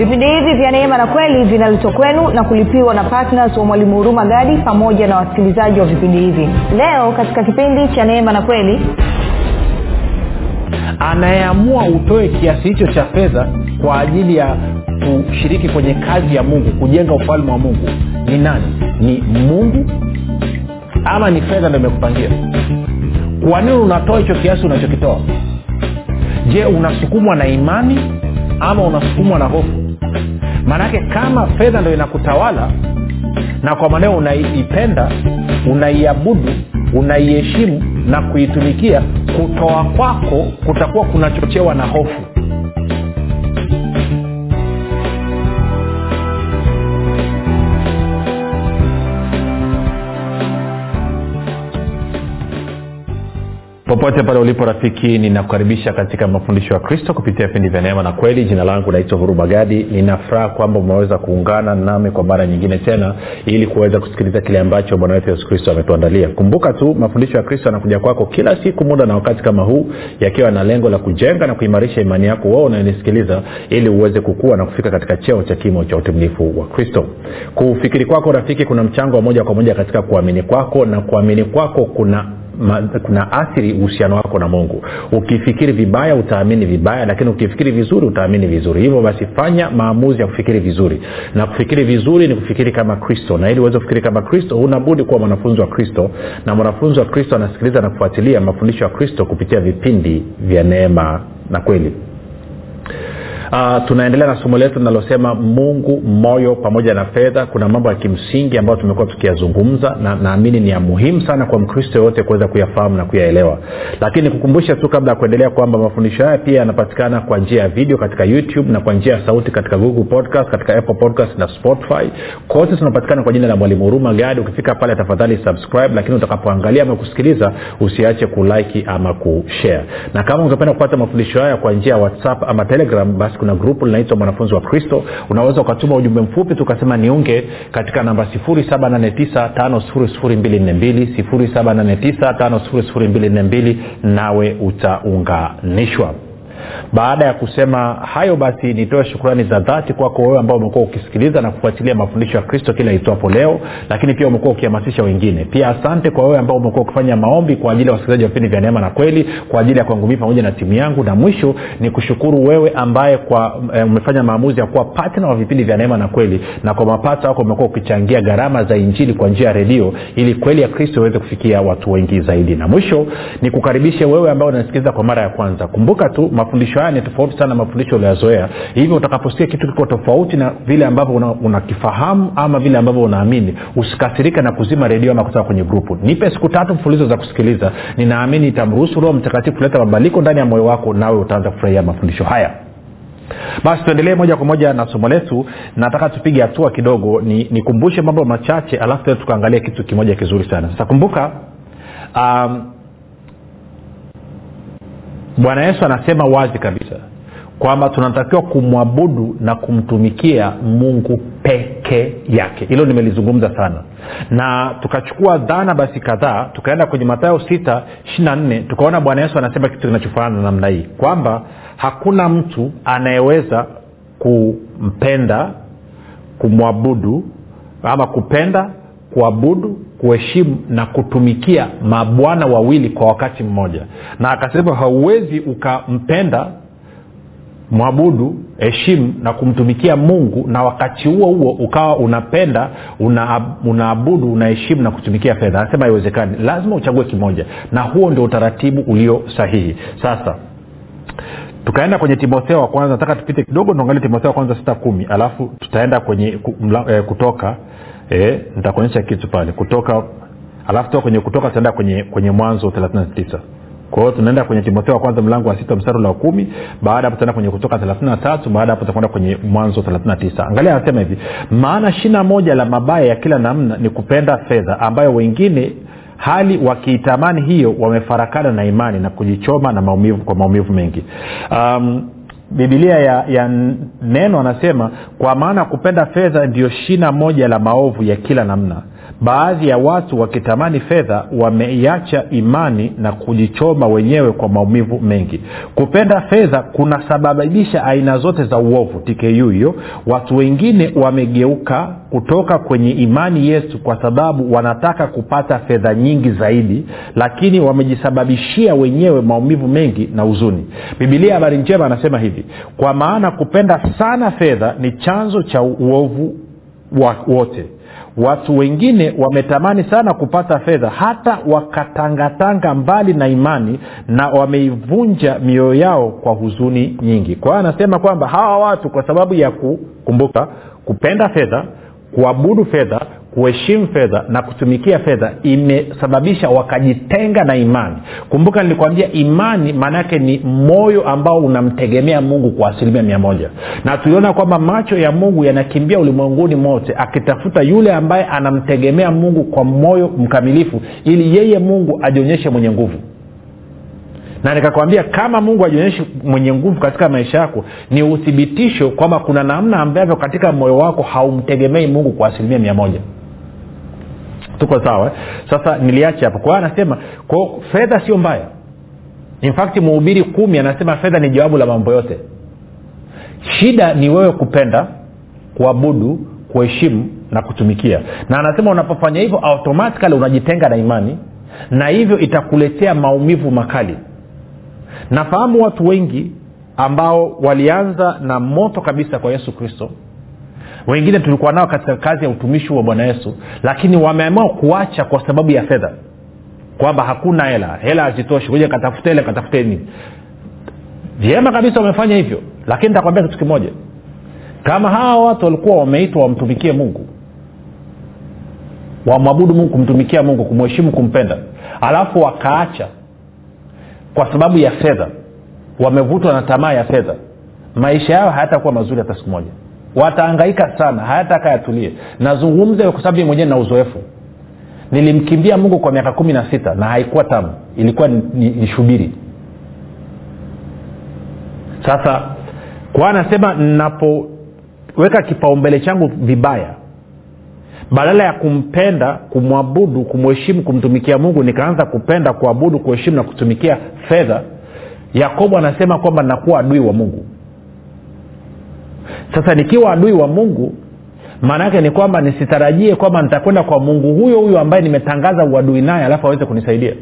vipindi hivi vya neema na kweli vinaletwa kwenu na kulipiwa na ptns wa mwalimu huruma gadi pamoja na wasikilizaji wa vipindi hivi. Leo katika kipindi cha neema na kweli anayeamua utoe kiasi hicho cha fedha kwa ajili ya kushiriki kwenye kazi ya mungu kujenga ufalme wa mungu ni nani? Ni mungu ama ni fedha ndo imekupangia? Kwa nini unatoa hicho kiasi unachokitoa? Je unasukumwa na imani ama unasukumwa na hofu maanake kama fedha ndo inakutawala na kwa maneo unaipenda unaiabudu unaiheshimu na kuitumikia kutoa kwako kutakuwa kunachochewa na hofu popote pale ulipo rafiki ninakukaribisha katika mafundisho ya kristo kupitia vipindi vya neema na kweli. Jina langu naitwa hurumagadi ninafuraha kwamba umeweza kuungana nami kwa mara nyingine tena ili kuweza kusikiliza kile ambacho bwana wetu yesu kristo ametuandalia. Kumbuka tu mafundisho ya kristo yanakuja kwako kila siku muda na wakati kama huu yakiwa na lengo la kujenga na kuimarisha imani yako wao unayonisikiliza ili uweze kukua na kufika katika cheo cha kimo cha utimilifu wa kristo. Kufikiri kwako rafiki kuna mchango wa moja kwa moja katika kuamini kwako na kuamini kwako kuna kuna athiri uhusiano wako na mungu. Ukifikiri vibaya utaamini vibaya lakini ukifikiri vizuri utaamini vizuri. Hivyo basi fanya maamuzi ya kufikiri vizuri. Na kufikiri vizuri ni kufikiri kama kristo. Na ili uweze kufikiri kama kristo hunabudi kuwa mwanafunzi wa kristo. Na mwanafunzi wa kristo anasikiliza na kufuatilia mafundisho ya kristo kupitia vipindi vya neema na kweli uh, tunaendelea na somo letu linalosema mungu moyo pamoja na fedha. Kuna mambo ya kimsingi ambayo tumekuwa tukiyazungumza na naamini ni ya muhimu sana kwa mkristo yoyote kuweza kuyafahamu na kuyaelewa. Lakini nikukumbushe tu kabla ya kuendelea kwamba mafundisho haya pia yanapatikana kwa njia ya video katika youtube na kwa njia ya sauti katika google podcast katika apple podcast na spotify. Kote tunapatikana kwa jina la mwalimu huruma gadi. Ukifika pale tafadhali subscribe lakini utakapoangalia ama kusikiliza usiache kulike ama kushare na kama ungependa kupata mafundisho haya kwa njia ya whatsapp ama telegram basi kuna grupu linaitwa mwanafunzi wa kristo. Unaweza ukatuma ujumbe mfupi tukasema niunge katika namba 7895242 nawe utaunganishwa baada ya kusema hayo basi nitoe shukrani za dhati kwako wewe ambao umekuwa ukisikiliza na kufuatilia mafundisho ya kristo kila itwapo leo lakini pia umekuwa ukihamasisha wengine. Pia asante kwa wewe ambao umekuwa ukifanya maombi kwa ajili ya wasikilizaji wa vipindi vya neema na kweli kwa ajili ya kwangu pamoja na timu yangu. Na mwisho ni kushukuru wewe ambaye kwa e, umefanya maamuzi ya kuwa patna wa vipindi vya neema na kweli na kwa mapato wako umekuwa ukichangia gharama za injili kwa njia ya redio ili kweli ya kristo iweze kufikia watu wengi zaidi. Na mwisho nikukaribishe wewe ambao unasikiliza kwa mara ya kwanza. Kumbuka tu mafundisho haya ni tofauti sana na mafundisho ulioyazoea hivyo utakaposikia kitu kiko tofauti na vile ambavyo unakifahamu una ama vile ambavyo unaamini usikasirika na kuzima redio ama kutoka kwenye grupu. Nipe siku tatu mfulizo za kusikiliza. Ninaamini itamruhusu roho mtakatifu kuleta mabadiliko ndani ya moyo wako nawe utaanza kufurahia mafundisho haya. Basi tuendelee moja kwa moja na somo letu. Nataka tupige hatua kidogo. Nikumbushe ni mambo machache alafu tukaangalia kitu kimoja kizuri sana. Sasa kumbuka um, bwana yesu anasema wazi kabisa kwamba tunatakiwa kumwabudu na kumtumikia mungu peke yake. Hilo nimelizungumza sana. Na tukachukua dhana basi kadhaa tukaenda kwenye matayo sita ishirina nne tukaona bwana yesu anasema kitu kinachofanana na namna hii. Kwamba hakuna mtu anayeweza kumpenda kumwabudu ama kupenda kuabudu kuheshimu na kutumikia mabwana wawili kwa wakati mmoja. Na akasema hauwezi ukampenda mwabudu heshimu na kumtumikia mungu na wakati huo huo ukawa unapenda unaabudu una unaheshimu na kutumikia fedha. Anasema haiwezekani. Lazima uchague kimoja. Na huo ndio utaratibu ulio sahihi. Sasa tukaenda kwenye timotheo wa kwanza. Nataka tupite kidogo tuangalie timotheo wa kwanza sita kumi. Alafu tutaenda kwenye kutoka e, nitakuonyesha kitu pale. Kutoka alafu toka kwenye kutoka tutaenda kwenye kwenye mwanzo 39 kwa hiyo tunaenda kwenye timotheo wa kwanza mlango wa sita mstari wa kumi. Baada hapo tutaenda kwenye kutoka thelathini na tatu baada hapo tutakwenda kwenye mwanzo thelathini na tisa. Angalia anasema hivi maana shina moja la mabaya ya kila namna ni kupenda fedha ambayo wengine hali wakiitamani hiyo wamefarakana na imani na kujichoma na maumivu kwa maumivu mengi. Um, bibilia ya, ya neno anasema kwa maana kupenda fedha ndiyo shina moja la maovu ya kila namna baadhi ya watu wakitamani fedha wameiacha imani na kujichoma wenyewe kwa maumivu mengi. Kupenda fedha kunasababisha aina zote za uovu tku hiyo. Watu wengine wamegeuka kutoka kwenye imani yesu kwa sababu wanataka kupata fedha nyingi zaidi lakini wamejisababishia wenyewe maumivu mengi na huzuni. Bibilia habari njema anasema hivi kwa maana kupenda sana fedha ni chanzo cha uovu wote watu wengine wametamani sana kupata fedha hata wakatangatanga mbali na imani na wameivunja mioyo yao kwa huzuni nyingi. Kwa hiyo anasema kwamba hawa watu kwa sababu ya kukumbuka kupenda fedha kuabudu fedha kuheshimu fedha na kutumikia fedha imesababisha wakajitenga na imani. Kumbuka nilikwambia imani maanaake ni moyo ambao unamtegemea mungu kwa asilimia mia moja. Na tuliona kwamba macho ya mungu yanakimbia ulimwenguni mote akitafuta yule ambaye anamtegemea mungu kwa moyo mkamilifu ili yeye mungu ajionyeshe mwenye nguvu. Na nikakwambia kama mungu ajionyeshi mwenye nguvu katika maisha yako ni uthibitisho kwamba kuna namna ambavyo katika moyo wako haumtegemei mungu kwa asilimia mia moja tuko sawa eh? sasa niliache hapo. Kwa anasema kwao fedha sio mbaya. Infakti muhubiri kumi anasema fedha ni jawabu la mambo yote. Shida ni wewe kupenda kuabudu kuheshimu na kutumikia. Na anasema unapofanya hivyo automatikali unajitenga na imani na hivyo itakuletea maumivu makali. Nafahamu watu wengi ambao walianza na moto kabisa kwa yesu kristo wengine tulikuwa nao katika kazi ya utumishi wa bwana yesu lakini wameamua kuacha kwa sababu ya fedha kwamba hakuna hela hela hazitoshi kuja katafute ile katafute nini. Vyema kabisa wamefanya hivyo lakini nitakwambia kitu kimoja. Kama hawa watu walikuwa wameitwa wamtumikie mungu wamwabudu mungu kumtumikia mungu kumheshimu kumpenda alafu wakaacha kwa sababu ya fedha wamevutwa na tamaa ya fedha maisha yao hayatakuwa mazuri hata siku moja wataangaika sana hayataka yatulie nazungumza kwa sababu mwenyewe na uzoefu. Nilimkimbia mungu kwa miaka kumi na sita na haikuwa tamu. Ilikuwa ni, ni, ni shubiri. Sasa kwa anasema napoweka kipaumbele changu vibaya badala ya kumpenda kumwabudu kumheshimu kumtumikia mungu nikaanza kupenda kuabudu kuheshimu na kutumikia fedha yakobo anasema kwamba nakuwa adui wa mungu sasa nikiwa adui wa mungu maana yake ni kwamba nisitarajie kwamba nitakwenda kwa mungu huyo huyo ambaye nimetangaza uadui naye alafu aweze kunisaidia.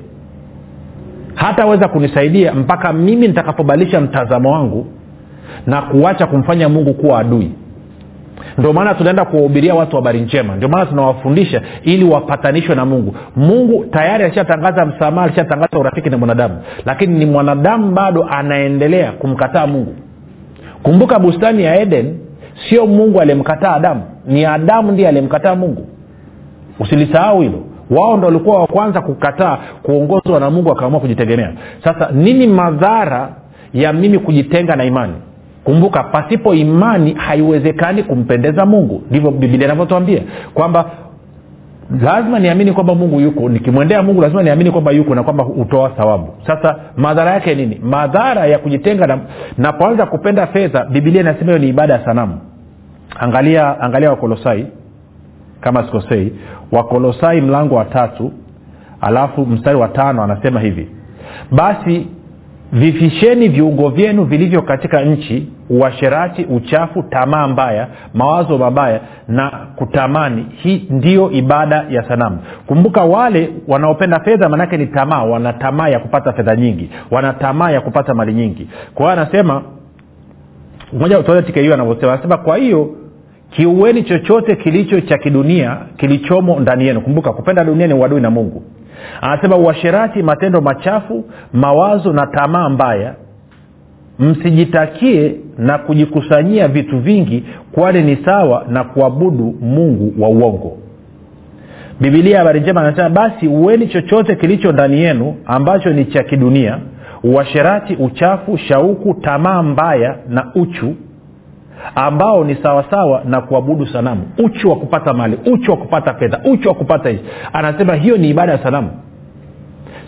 Hataweza kunisaidia mpaka mimi nitakapobadilisha mtazamo wangu na kuacha kumfanya mungu kuwa adui. Ndio maana tunaenda kuwahubiria watu habari njema. Ndio maana tunawafundisha ili wapatanishwe na mungu. Mungu tayari alishatangaza msamaha alishatangaza urafiki na mwanadamu. Lakini ni mwanadamu bado anaendelea kumkataa mungu kumbuka bustani ya eden sio mungu aliyemkataa adamu ni adamu ndiye aliyemkataa mungu. Usilisahau hilo. Wao ndo walikuwa wa kwanza kukataa kuongozwa na mungu akaamua kujitegemea. Sasa nini madhara ya mimi kujitenga na imani? Kumbuka pasipo imani haiwezekani kumpendeza mungu. Ndivyo bibilia inavyotwambia kwamba lazima niamini kwamba mungu yuko. Nikimwendea mungu lazima niamini kwamba yuko na kwamba hutoa thawabu. Sasa madhara yake nini? Madhara ya kujitenga na napoanza kupenda fedha bibilia inasema hiyo ni ibada ya sanamu. Angalia angalia wakolosai kama sikosei wakolosai mlango wa tatu alafu mstari wa tano anasema hivi. Basi vifisheni viungo vyenu vilivyo katika nchi uasherati uchafu tamaa mbaya mawazo mabaya na kutamani. Hii ndiyo ibada ya sanamu. Kumbuka wale wanaopenda fedha manake ni tamaa. Wana tamaa ya kupata fedha nyingi. Wana tamaa ya kupata mali nyingi. Kwa hiyo anasema moja hiyo anavyosema. Anasema kwa hiyo kiueni chochote kilicho cha kidunia kilichomo ndani yenu. Kumbuka kupenda dunia ni uadui na mungu anasema uasherati matendo machafu mawazo na tamaa mbaya. Msijitakie na kujikusanyia vitu vingi kwani ni sawa na kuabudu mungu wa uongo. Bibilia habari njema anasema basi uweni chochote kilicho ndani yenu ambacho ni cha kidunia. Uasherati uchafu shauku tamaa mbaya na uchu ambao ni sawasawa na kuabudu sanamu. Uchu wa kupata mali uchu wa kupata fedha uchu wa kupata hizi. Anasema hiyo ni ibada ya sanamu.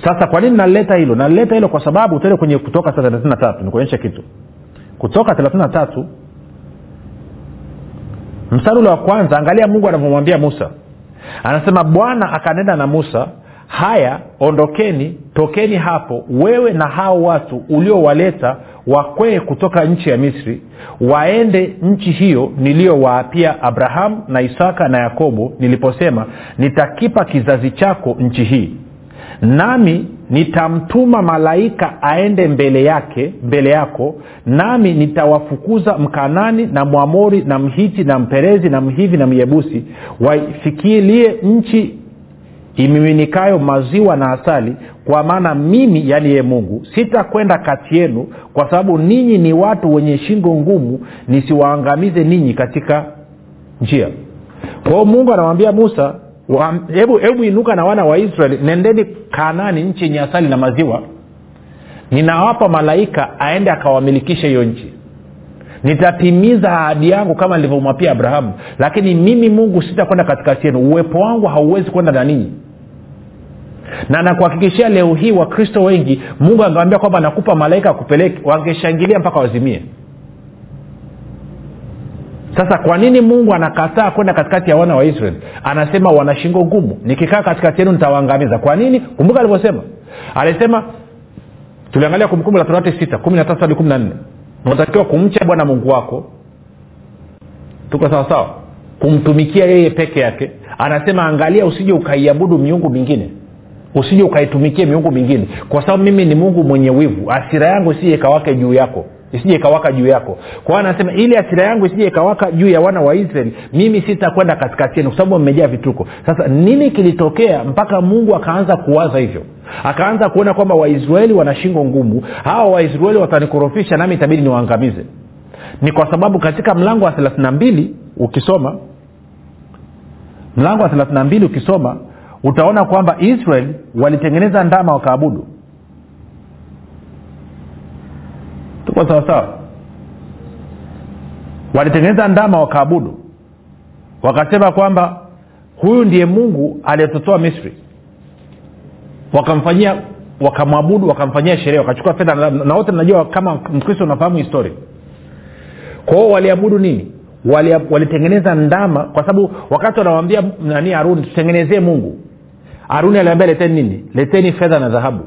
Sasa kwa nini nalileta hilo? Nalileta hilo kwa sababu tuende kwenye kutoka thelathini nikuonyeshe kitu. Kutoka thelathini na tatu wa kwanza angalia mungu anavyomwambia musa. Anasema bwana akanenda na musa haya ondokeni tokeni hapo wewe na hao watu uliowaleta wakwee kutoka nchi ya misri waende nchi hiyo niliyowaapia abrahamu na isaka na yakobo niliposema nitakipa kizazi chako nchi hii. Nami nitamtuma malaika aende mbele yake mbele yako. Nami nitawafukuza mkanani na mwamori na mhiti na mperezi na mhivi na myebusi waifikilie nchi imiminikayo maziwa na asali kwa maana mimi yaani ye mungu sitakwenda kati yenu kwa sababu ninyi ni watu wenye shingo ngumu nisiwaangamize ninyi katika njia. Kwa hiyo mungu anamwambia musa hebu inuka na wana wa israeli nendeni kanani nchi yenye asali na maziwa. Ninawapa malaika aende akawamilikishe hiyo nchi. Nitatimiza ahadi yangu kama nilivyomwapia abrahamu. Lakini mimi mungu sitakwenda katikati yenu. Uwepo wangu hauwezi kwenda na ninyi na nakuhakikishia leo hii wakristo wengi mungu angewambia kwamba nakupa malaika akupeleke wangeshangilia mpaka wazimie. Sasa kwa nini mungu anakataa kwenda katikati ya wana wa israeli anasema wana shingo ngumu. Nikikaa katikati yenu nitawaangamiza. Kwa nini? Kumbuka alivyosema. Alisema tuliangalia kumbukumbu la torati sita kumi na tatu hadi kumi na nne. Unatakiwa kumcha bwana mungu wako. Tuko sawa sawa? Kumtumikia yeye peke yake. Anasema angalia usije ukaiabudu miungu mingine usije ukaitumikie miungu mingine. Kwa sababu mimi ni mungu mwenye wivu. Asira yangu isije ikawake juu yako. Isije ikawaka juu yako. Kwa hiyo anasema ili asira yangu isije ikawaka juu ya wana wa israeli mimi sitakwenda katikati yenu kwa sababu mmejaa vituko. Sasa nini kilitokea mpaka mungu akaanza kuwaza hivyo? Akaanza kuona kwamba waisraeli wana shingo ngumu. Hawa waisraeli watanikorofisha nami itabidi niwaangamize. Ni kwa sababu katika mlango wa thelathini mbili ukisoma mlango wa thelathini mbili ukisoma utaona kwamba israel walitengeneza ndama wakaabudu. Tuko sawasawa walitengeneza ndama wakaabudu. Wakasema kwamba huyu ndiye mungu aliyetotoa misri. Wakamfanyia wakamwabudu wakamfanyia sherehe wakachukua fedha na, wote najua kama mkristo unafahamu histori kwao waliabudu nini? Walitengeneza wali ndama kwa sababu wakati wanawambia nani haruni tutengenezee mungu haruni aliambia leteni nini? Leteni fedha na dhahabu.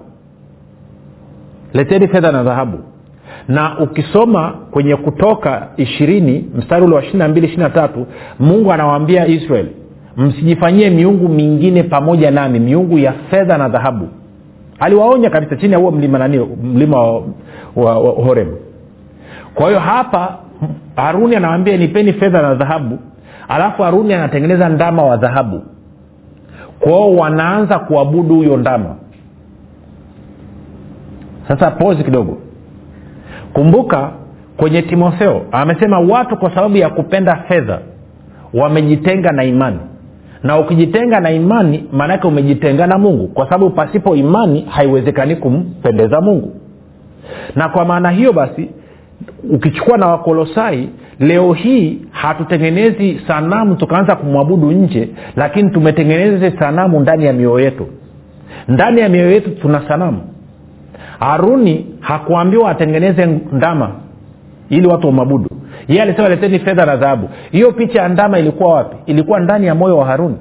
Leteni fedha na dhahabu. Na ukisoma kwenye kutoka ishirini mstari ule wa ishiri na mbili ishiri na tatu mungu anawaambia israel msijifanyie miungu mingine pamoja nami miungu ya fedha na dhahabu. Aliwaonya kabisa chini ya huo mlima nani mlima wa, wa, wa horeb. Kwa hiyo hapa haruni anawambia nipeni fedha na dhahabu. Alafu haruni anatengeneza ndama wa dhahabu kwao wanaanza kuabudu huyo ndama. Sasa pozi kidogo. Kumbuka kwenye timotheo amesema watu kwa sababu ya kupenda fedha wamejitenga na imani. Na ukijitenga na imani maanake umejitenga na mungu. Kwa sababu pasipo imani haiwezekani kumpendeza mungu. Na kwa maana hiyo basi ukichukua na wakolosai leo hii hatutengenezi sanamu tukaanza kumwabudu nje lakini tumetengeneza sanamu ndani ya mioyo yetu. Ndani ya mioyo yetu tuna sanamu. Haruni hakuambiwa atengeneze ndama ili watu wamwabudu. Yeye alisema leteni fedha na dhahabu. Hiyo picha ya ndama ilikuwa wapi? Ilikuwa ndani ya moyo wa haruni.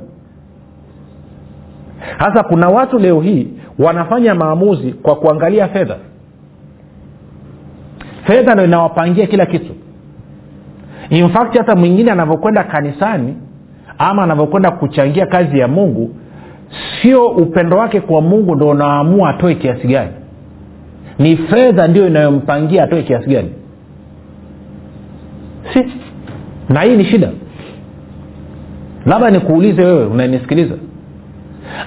Sasa kuna watu leo hii wanafanya maamuzi kwa kuangalia fedha fedha ndo inawapangia kila kitu. In hata mwingine anavyokwenda kanisani ama anavyokwenda kuchangia kazi ya mungu sio upendo wake kwa mungu ndo unaamua atoe kiasi gani. Ni fedha ndio inayompangia atoe kiasi gani. Si? Na hii ni shida. Labda nikuulize wewe unanisikiliza.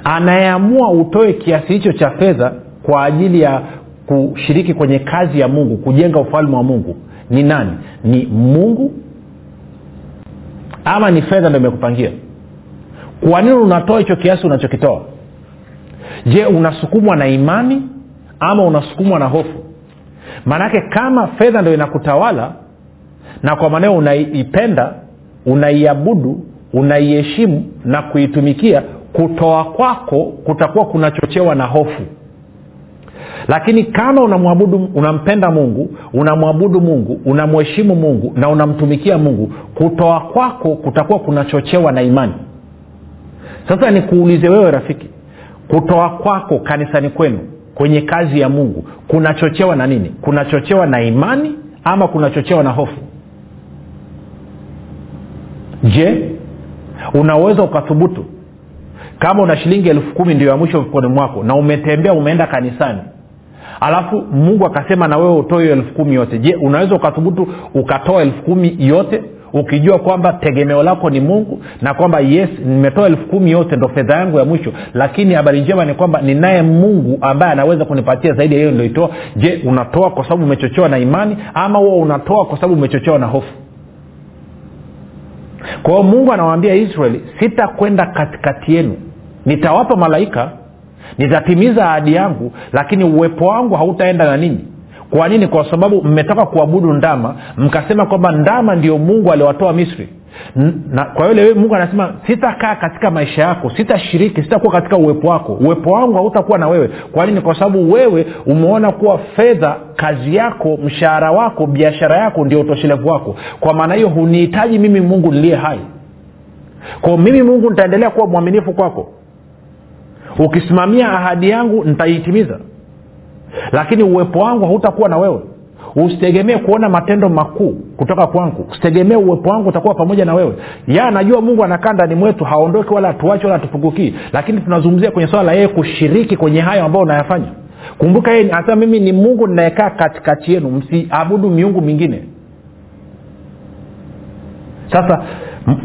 Anayeamua utoe kiasi hicho cha fedha kwa ajili ya kushiriki kwenye kazi ya mungu kujenga ufalme wa mungu ni nani? Ni mungu? Ama ni fedha ndo imekupangia? Kwa nini unatoa hicho kiasi unachokitoa? Je unasukumwa na imani ama unasukumwa na hofu? Maanake kama fedha ndo inakutawala na kwa maneo unaipenda unaiabudu unaiheshimu na kuitumikia kutoa kwako kutakuwa kunachochewa na hofu lakini kama unamwabudu unampenda mungu unamwabudu mungu unamheshimu mungu na unamtumikia mungu kutoa kwako kutakuwa kunachochewa na imani. Sasa nikuulize wewe rafiki kutoa kwako kanisani kwenu kwenye kazi ya mungu kunachochewa na nini? Kunachochewa na imani ama kunachochewa na hofu? Je unaweza ukathubutu? Kama una shilingi elfu kumi ndio ya mwisho mfukoni mwako na umetembea umeenda kanisani alafu mungu akasema na wewe utoe hiyo elfu kumi yote. Je unaweza ukathubutu ukatoa elfu kumi yote ukijua kwamba tegemeo lako ni mungu na kwamba yes nimetoa elfu kumi yote ndo fedha yangu ya mwisho lakini habari njema ni kwamba ninaye mungu ambaye anaweza kunipatia zaidi ya hiyo nilioitoa je unatoa kwa sababu umechochewa na imani ama huo unatoa kwa sababu umechochewa na hofu? Kwa hiyo mungu anawaambia israeli sitakwenda katikati yenu. Nitawapa malaika nitatimiza ahadi yangu lakini uwepo wangu hautaenda na ninyi. Kwa nini? Kwa sababu mmetoka kuabudu ndama mkasema kwamba ndama ndio mungu aliwatoa misri. Na kwa yule mungu anasema sitakaa katika maisha yako sitashiriki sitakuwa katika uwepo wako. Uwepo wangu hautakuwa na wewe. Kwa nini? Kwa sababu wewe umeona kuwa fedha kazi yako mshahara wako biashara yako ndio utoshelevu wako. Kwa maana hiyo hunihitaji mimi mungu niliye hai. Kwao mimi mungu nitaendelea kuwa mwaminifu kwako ukisimamia ahadi yangu nitaitimiza. Lakini uwepo wangu hautakuwa na wewe. Usitegemee kuona matendo makuu kutoka kwangu. Usitegemee uwepo wangu utakuwa pamoja na wewe. Ya najua mungu anakaa ndani mwetu haondoki wala hatuachi wala hatupungukii lakini tunazungumzia kwenye swala la yeye kushiriki kwenye hayo ambayo unayafanya. Kumbuka yeye anasema mimi ni mungu ninayekaa katikati yenu msiabudu miungu mingine. Sasa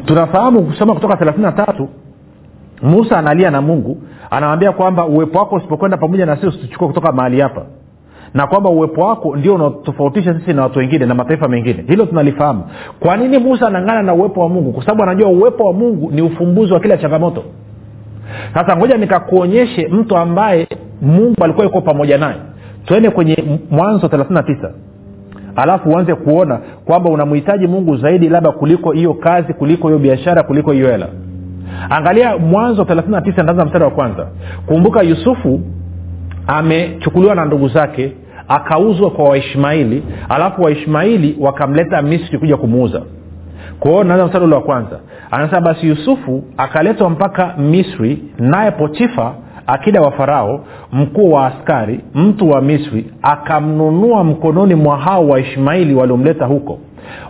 tunafahamu kusoma kutoka thelathini na tatu musa analia na mungu anawambia kwamba uwepo wako usipokwenda pamoja na sisi usituchukue kutoka mahali hapa. Na kwamba uwepo wako ndio unaotofautisha sisi na watu wengine na mataifa mengine. Hilo tunalifahamu. Kwa nini musa anang'ana na uwepo wa mungu? Kwa sababu anajua uwepo wa mungu ni ufumbuzi wa kila changamoto. Sasa ngoja nikakuonyeshe mtu ambaye mungu alikuwa yuko pamoja naye. Twende kwenye mwanzo 39 alafu uanze kuona kwamba unamhitaji mungu zaidi labda kuliko hiyo kazi kuliko hiyo biashara kuliko hiyo hela angalia mwanzo 39 ndaanza mstari wa kwanza. Kumbuka yusufu amechukuliwa na ndugu zake akauzwa kwa waishmaili alafu waishmaili wakamleta misri kuja kumuuza. Kwao naanza mstari ule wa kwanza. Anasema basi yusufu akaletwa mpaka misri naye potifa akida wa farao mkuu wa askari mtu wa misri akamnunua mkononi mwa hao waishmaili waliomleta huko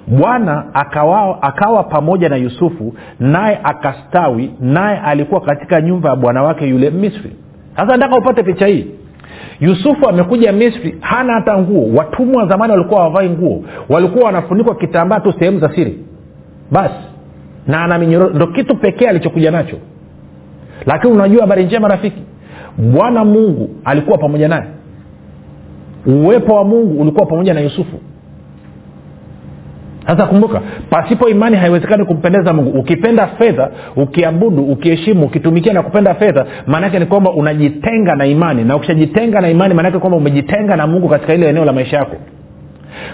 bwana akawa, akawa pamoja na yusufu naye akastawi naye alikuwa katika nyumba ya bwana wake yule misri. Sasa nataka upate picha hii. Yusufu amekuja misri hana hata nguo. Watumwa wa zamani walikuwa wavai nguo. Walikuwa wanafunikwa kitambaa tu sehemu za siri. Basi na ana minyororo ndo kitu pekee alichokuja nacho. Lakini unajua habari njema rafiki? Bwana mungu alikuwa pamoja naye. Uwepo wa mungu ulikuwa pamoja na yusufu sasa kumbuka pasipo imani haiwezekani kumpendeza mungu. Ukipenda fedha ukiabudu ukiheshimu ukitumikia na kupenda fedha maanaake ni kwamba unajitenga na imani. Na ukishajitenga na imani maanake kwamba umejitenga na mungu katika ile eneo la maisha yako.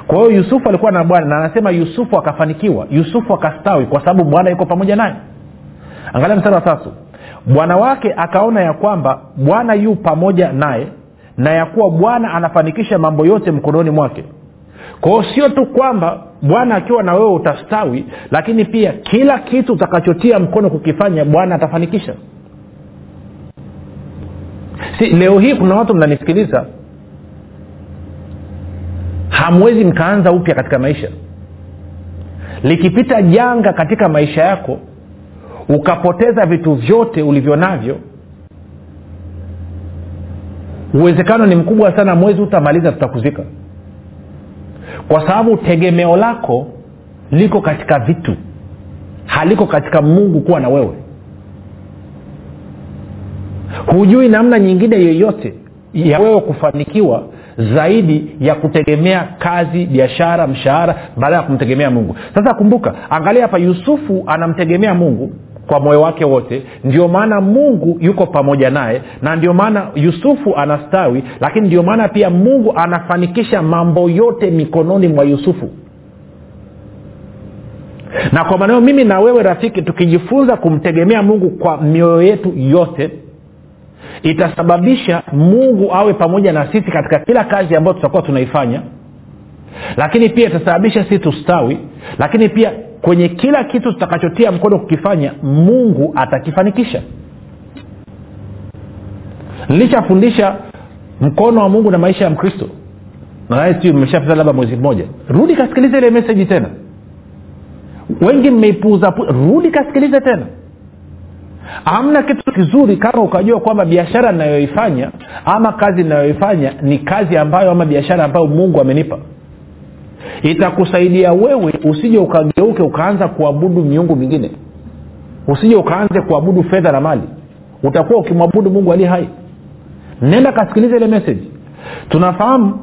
Kwa hiyo yusufu alikuwa na bwana na anasema yusufu akafanikiwa yusufu akastawi kwa sababu bwana yuko pamoja naye. Angalia mstari wa tatu. Bwana wake akaona ya kwamba bwana yu pamoja naye na ya kuwa bwana anafanikisha mambo yote mkononi mwake. Kwao sio tu kwamba bwana akiwa na wewe utastawi lakini pia kila kitu utakachotia mkono kukifanya bwana atafanikisha. Si leo hii kuna watu mnanisikiliza. Hamwezi mkaanza upya katika maisha. Likipita janga katika maisha yako ukapoteza vitu vyote ulivyo navyo uwezekano ni mkubwa sana mwezi utamaliza tutakuzika kwa sababu tegemeo lako liko katika vitu. Haliko katika mungu kuwa na wewe. Hujui namna nyingine yoyote ya wewe kufanikiwa zaidi ya kutegemea kazi biashara mshahara baada ya kumtegemea mungu. Sasa kumbuka angalia hapa yusufu anamtegemea mungu kwa moyo wake wote. Ndio maana mungu yuko pamoja naye na ndio maana yusufu anastawi lakini ndio maana pia mungu anafanikisha mambo yote mikononi mwa yusufu. Na kwa maneo mimi na wewe rafiki tukijifunza kumtegemea mungu kwa mioyo yetu yote itasababisha mungu awe pamoja na sisi katika kila kazi ambayo tutakuwa tunaifanya. Lakini pia itasababisha sisi tustawi. Lakini pia kwenye kila kitu tutakachotia mkono kukifanya mungu atakifanikisha. Nilishafundisha mkono wa mungu na maisha ya mkristo. Nadhani mmeshapita labda mwezi mmoja. Rudi kasikiliza ile meseji tena. Wengi mmeipuuza rudi kasikilize tena. Hamna kitu kizuri kama ukajua kwamba biashara inayoifanya ama kazi inayoifanya ni kazi ambayo ama biashara ambayo mungu amenipa itakusaidia wewe usije ukageuke ukaanza kuabudu miungu mingine. Usije ukaanze kuabudu fedha na mali. Utakuwa ukimwabudu mungu aliye hai. Nenda kasikiliza ile meseji tunafahamu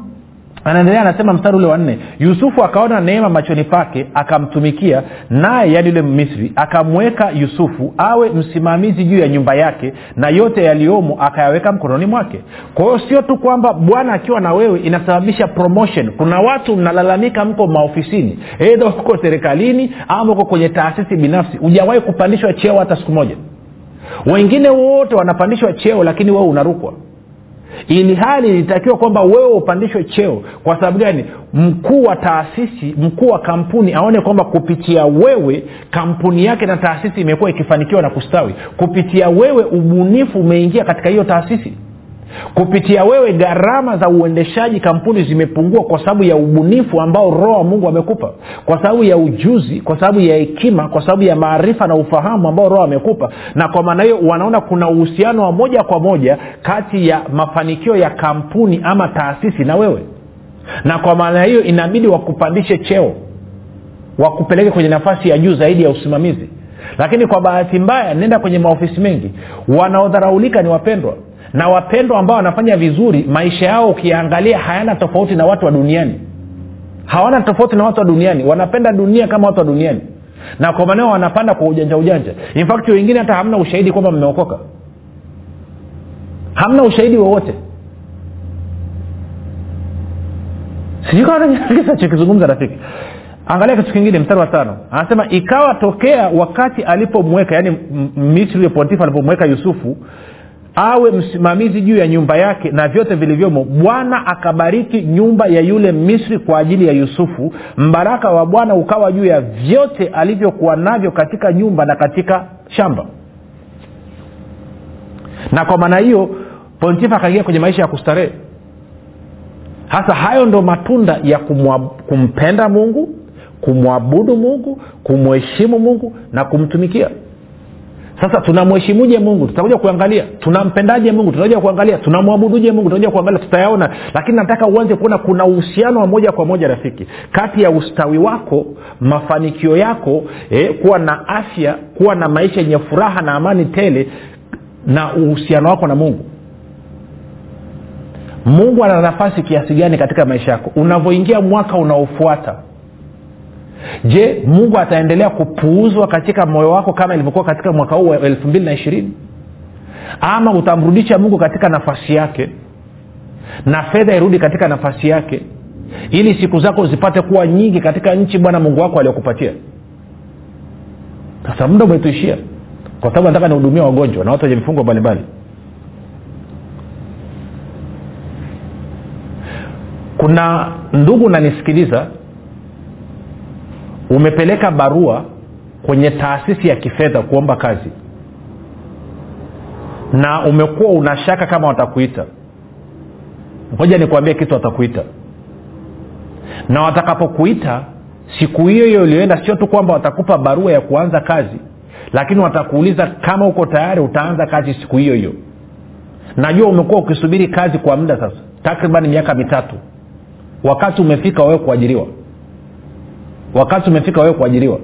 anaendelea anasema mstari ule wa nne yusufu akaona neema machoni pake akamtumikia naye yani yule misri akamweka yusufu awe msimamizi juu ya nyumba yake na yote yaliyomo akayaweka mkononi mwake. Kwa hiyo sio tu kwamba bwana akiwa na wewe inasababisha promotion. Kuna watu mnalalamika mko maofisini edha uko serikalini ama uko kwenye taasisi binafsi. Hujawahi kupandishwa cheo hata siku moja. Wengine wote wanapandishwa cheo lakini wewe unarukwa ili hali ilitakiwa kwamba wewe upandishwe cheo. Kwa sababu gani? Mkuu wa taasisi mkuu wa kampuni aone kwamba kupitia wewe kampuni yake na taasisi imekuwa ikifanikiwa na kustawi. Kupitia wewe ubunifu umeingia katika hiyo taasisi kupitia wewe gharama za uendeshaji kampuni zimepungua kwa sababu ya ubunifu ambao roho wa mungu amekupa kwa sababu ya ujuzi kwa sababu ya hekima kwa sababu ya maarifa na ufahamu ambao roho amekupa. Na kwa maana hiyo wanaona kuna uhusiano wa moja kwa moja kati ya mafanikio ya kampuni ama taasisi na wewe. Na kwa maana hiyo inabidi wakupandishe cheo wakupeleke kwenye nafasi ya juu zaidi ya usimamizi. Lakini kwa bahati mbaya nenda kwenye maofisi mengi wanaodharaulika ni wapendwa na wapendwa ambao wanafanya vizuri maisha yao ukiangalia hayana tofauti na watu wa duniani. Hawana tofauti na watu wa duniani. Wanapenda dunia kama watu wa duniani. Na kwa maneo wanapanda kwa ujanja ujanja. In fact wengine hata hamna ushahidi kwamba mmeokoka. Hamna ushahidi wowote. Sijui rafiki. Angalia kitu kingine mstari wa tano. Anasema ikawa tokea wakati alipomweka yaani misri pontifa alipomweka yusufu awe msimamizi juu ya nyumba yake na vyote vilivyomo. Bwana akabariki nyumba ya yule misri kwa ajili ya yusufu. Mbaraka wa bwana ukawa juu ya vyote alivyokuwa navyo katika nyumba na katika shamba. Na kwa maana hiyo pontifa akaingia kwenye maisha ya kustarehe. Hasa hayo ndo matunda ya kumwa, kumpenda mungu kumwabudu mungu kumheshimu mungu na kumtumikia sasa tunamheshimuje mungu? Tutakuja kuangalia. Tunampendaje mungu? Tutakuja kuangalia. Tunamwabuduje mungu? Tutakuja kuangalia. Tutayaona. Lakini nataka uanze kuona kuna uhusiano wa moja kwa moja rafiki kati ya ustawi wako mafanikio yako eh, kuwa na afya kuwa na maisha yenye furaha na amani tele na uhusiano wako na mungu. Mungu ana nafasi kiasi gani katika maisha yako? Unavyoingia mwaka unaofuata je mungu ataendelea kupuuzwa katika moyo wako kama ilivyokuwa katika mwaka huu wa elfu mbili na ishirini? Ama utamrudisha mungu katika nafasi yake na fedha irudi katika nafasi yake ili siku zako zipate kuwa nyingi katika nchi bwana mungu wako aliokupatia sasa muda umetuishia. Kwa sababu nataka nihudumia wagonjwa na watu wenye vifungo mbalimbali. Kuna ndugu nanisikiliza umepeleka barua kwenye taasisi ya kifedha kuomba kazi. Na umekuwa unashaka kama watakuita. Ngoja nikuambie kitu watakuita. Na watakapokuita siku hiyo hiyo ulioenda sio tu kwamba watakupa barua ya kuanza kazi lakini watakuuliza kama uko tayari utaanza kazi siku hiyo hiyo. Najua umekuwa ukisubiri kazi kwa muda sasa takriban miaka mitatu. Wakati umefika wewe kuajiriwa wakati umefika wewe kuajiriwa.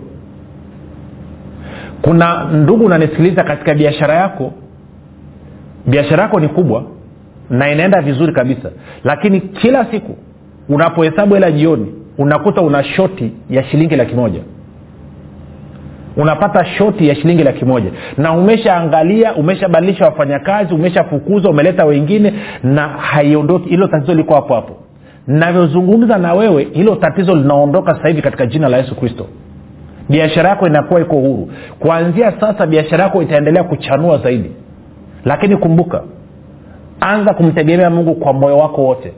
Kuna ndugu unanisikiliza katika biashara yako biashara yako ni kubwa na inaenda vizuri kabisa lakini kila siku unapohesabu hela jioni unakuta una shoti ya shilingi laki moja. Unapata shoti ya shilingi laki moja. Na umeshaangalia umeshabadilisha wafanyakazi umeshafukuza umeleta wengine na haiondoki. Hilo tatizo liko hapo hapo navyozungumza na wewe hilo tatizo linaondoka sasa hivi katika jina la yesu kristo. Biashara yako inakuwa iko huru. Kuanzia sasa biashara yako itaendelea kuchanua zaidi. Lakini kumbuka anza kumtegemea mungu kwa moyo wako wote.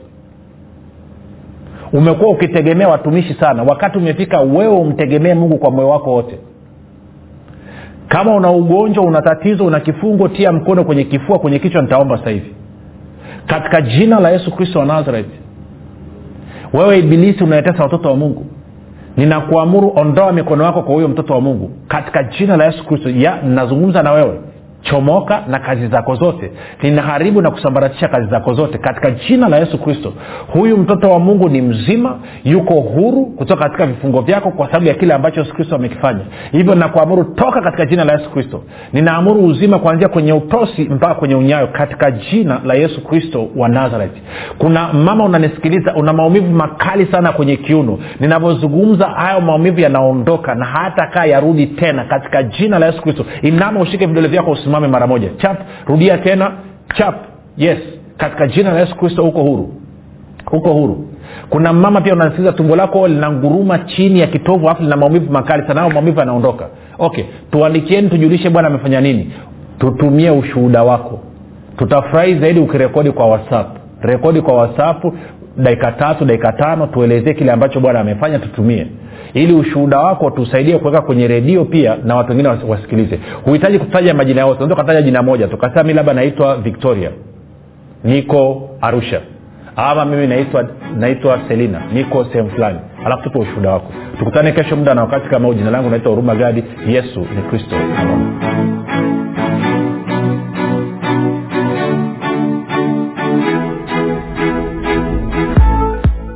Umekuwa ukitegemea watumishi sana. Wakati umefika wewe umtegemee mungu kwa moyo wako wote. Kama una ugonjwa una tatizo una kifungo tia mkono kwenye kifua kwenye kichwa nitaomba sasa hivi. Katika jina la yesu kristo wa nazareth wewe ibilisi unaetesa watoto wa mungu. Ninakuamuru ondoa mikono yako kwa huyo mtoto wa mungu. Katika jina la yesu kristo ya nazungumza na wewe chomoka na kazi zako zote. Ninaharibu na kusambaratisha kazi zako zote. Katika jina la yesu kristo huyu mtoto wa mungu ni mzima yuko huru kutoka katika vifungo vyako kwa sababu ya kile ambacho yesu kristo amekifanya. Hivyo nakuamuru toka katika jina la yesu kristo. Ninaamuru uzima kuanzia kwenye utosi mpaka kwenye unyayo katika jina la yesu kristo wa nazareth. Kuna mama unanisikiliza una maumivu makali sana kwenye kiuno. Ninavyozungumza hayo maumivu yanaondoka na hata kaa yarudi tena katika jina la yesu kristo. Inama ushike vidole vyako usimame mara moja. Chap rudia tena. Chap yes. Katika jina la yesu kristo huko huru. Huko huru. Kuna mama pia unasikiza tumbo lako linanguruma chini ya kitovu alafu lina maumivu makali sana maumivu yanaondoka. Okay tuandikieni tujulishe bwana amefanya nini. Tutumie ushuhuda wako. Tutafurahi zaidi ukirekodi kwa whatsapp. Rekodi kwa whatsapp dakika tatu dakika tano tuelezee kile ambacho bwana amefanya tutumie ili ushuhuda wako tusaidie kuweka kwenye redio pia na watu wengine wasikilize. Huhitaji kutaja majina yote unaweza ukataja jina moja tukasema mi labda naitwa victoria. Niko arusha. Ama mimi naitwa naitwa selina. Niko sehemu fulani. Alafu tupe ushuhuda wako. Tukutane kesho muda na wakati kama huu. Jina langu naitwa huruma gadi. Yesu ni kristo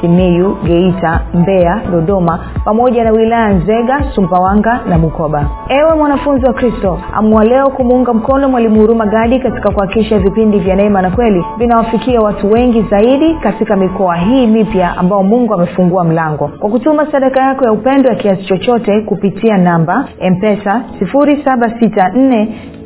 simiyu geita mbeya dodoma pamoja na wilaya nzega sumbawanga na bukoba. Ewe mwanafunzi wa kristo amua leo kumuunga mkono mwalimu huruma gadi katika kuhakikisha vipindi vya neema na kweli vinawafikia watu wengi zaidi katika mikoa hii mipya ambao mungu amefungua mlango. Kwa kutuma sadaka yako ya upendo ya kiasi chochote kupitia namba empesa 764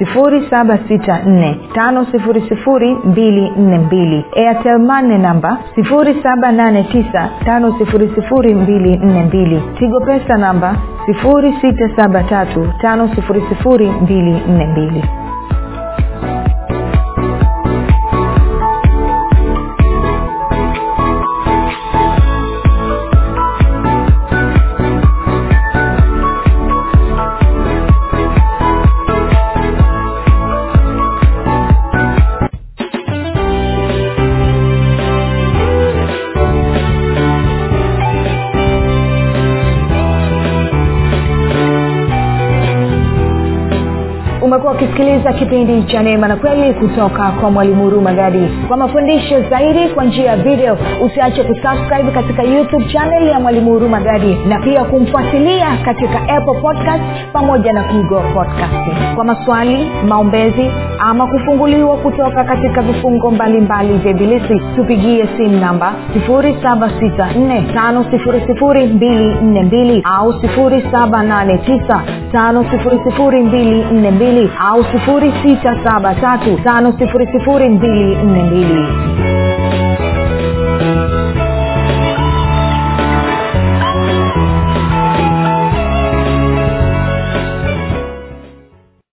764 airtelmane namba 789 tigo pesa namba 673 umekuwa ukisikiliza kipindi cha neema na kweli kutoka kwa mwalimu hurumagadi kwa mafundisho zaidi kwa njia ya video usiache kusubscribe katika youtube chanel ya mwalimu hurumagadi na pia kumfuatilia katika apple podcast pamoja na google podcast. Kwa maswali maombezi ama kufunguliwa kutoka katika vifungo mbalimbali vya ibilisi tupigie simu namba 7645242 au 7895242 au 6735242